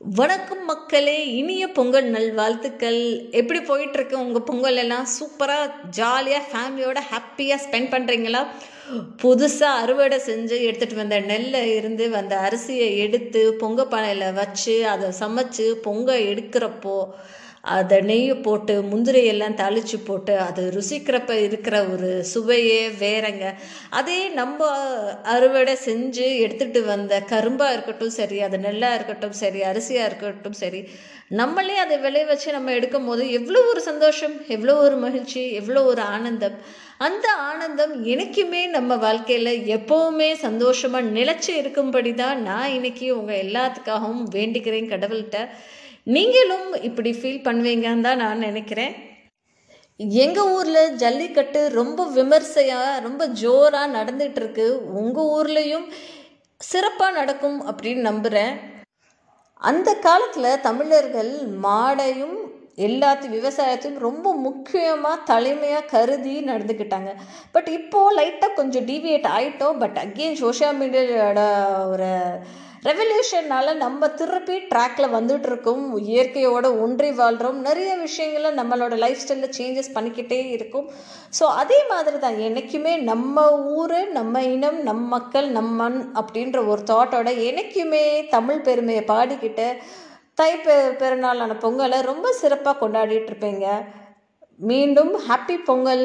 வணக்கம் மக்களே இனிய பொங்கல் நல்வாழ்த்துக்கள். எப்படி போயிட்டுருக்கு உங்கள் பொங்கல் எல்லாம்? சூப்பராக ஜாலியாக ஃபேமிலியோட ஹாப்பியாக ஸ்பெண்ட் பண்ணுறீங்களா புதுசாக அறுவடை செஞ்சு எடுத்துகிட்டு வந்த நெல்லை இருந்து வந்த அரிசியை எடுத்து பொங்க பானையில் வச்சு அதை சமைச்சு பொங்க எடுக்கிறப்போ அதை நெய்யை போட்டு முந்திரையெல்லாம் தாளித்து போட்டு அது ருசிக்கிறப்ப இருக்கிற ஒரு சுவையே வேறங்க. அதே நம்ம அறுவடை செஞ்சு எடுத்துகிட்டு வந்த கரும்பாக இருக்கட்டும் சரி அது நெல்லாக இருக்கட்டும் சரி அரிசியாக இருக்கட்டும் சரி நம்மளே அதை விளைய வச்சு நம்ம எடுக்கும் போது எவ்வளோ ஒரு சந்தோஷம் எவ்வளோ ஒரு மகிழ்ச்சி எவ்வளோ ஒரு ஆனந்தம். அந்த ஆனந்தம் எனக்குமே நம்ம வாழ்க்கையில் எப்போவுமே சந்தோஷமாக நிலச்சி இருக்கும்படி தான் நான் இன்னைக்கு உங்கள் எல்லாத்துக்காகவும் வேண்டிக்கிறேன் கடவுள்கிட்ட. நீங்களும் இப்படி ஃபீல் பண்ணுவீங்கன்னு தான் நான் நினைக்கிறேன். எங்கள் ஊரில் ஜல்லிக்கட்டு ரொம்ப விமர்சையாக ரொம்ப ஜோராக நடந்துகிட்ருக்கு உங்கள் ஊர்லேயும் சிறப்பாக நடக்கும் அப்படின்னு நம்புகிறேன் அந்த காலத்தில் தமிழர்கள் மாடையும் எல்லாத்தையும் விவசாயத்தையும் ரொம்ப முக்கியமாக தலைமையாக கருதி நடந்துக்கிட்டாங்க. பட் இப்போது லைட்டாக கொஞ்சம் டீவியேட் ஆகிட்டோம் பட் அகெயின் சோஷியல் மீடியாவோட ஒரு ரெவல்யூஷனால் நம்ம திருப்பி ட்ராக்கில் வந்துட்டு இருக்கோம் இயற்கையோட ஒன்றி வாழ்கிறோம் நிறைய விஷயங்களை நம்மளோட லைஃப் ஸ்டைலில் சேஞ்சஸ் பண்ணிக்கிட்டே இருக்கும். ஸோ அதே மாதிரி தான் என்றைக்குமே நம்ம ஊர் நம்ம இனம் நம் மக்கள் நம் மண் அப்படின்ற ஒரு தாட்டோட என்றைக்குமே தமிழ் பெருமையை பாடிக்கிட்டு தை பெ பெருநாளான பொங்கலை ரொம்ப சிறப்பாக கொண்டாடிட்டு இருப்பீங்க. மீண்டும் ஹாப்பி பொங்கல்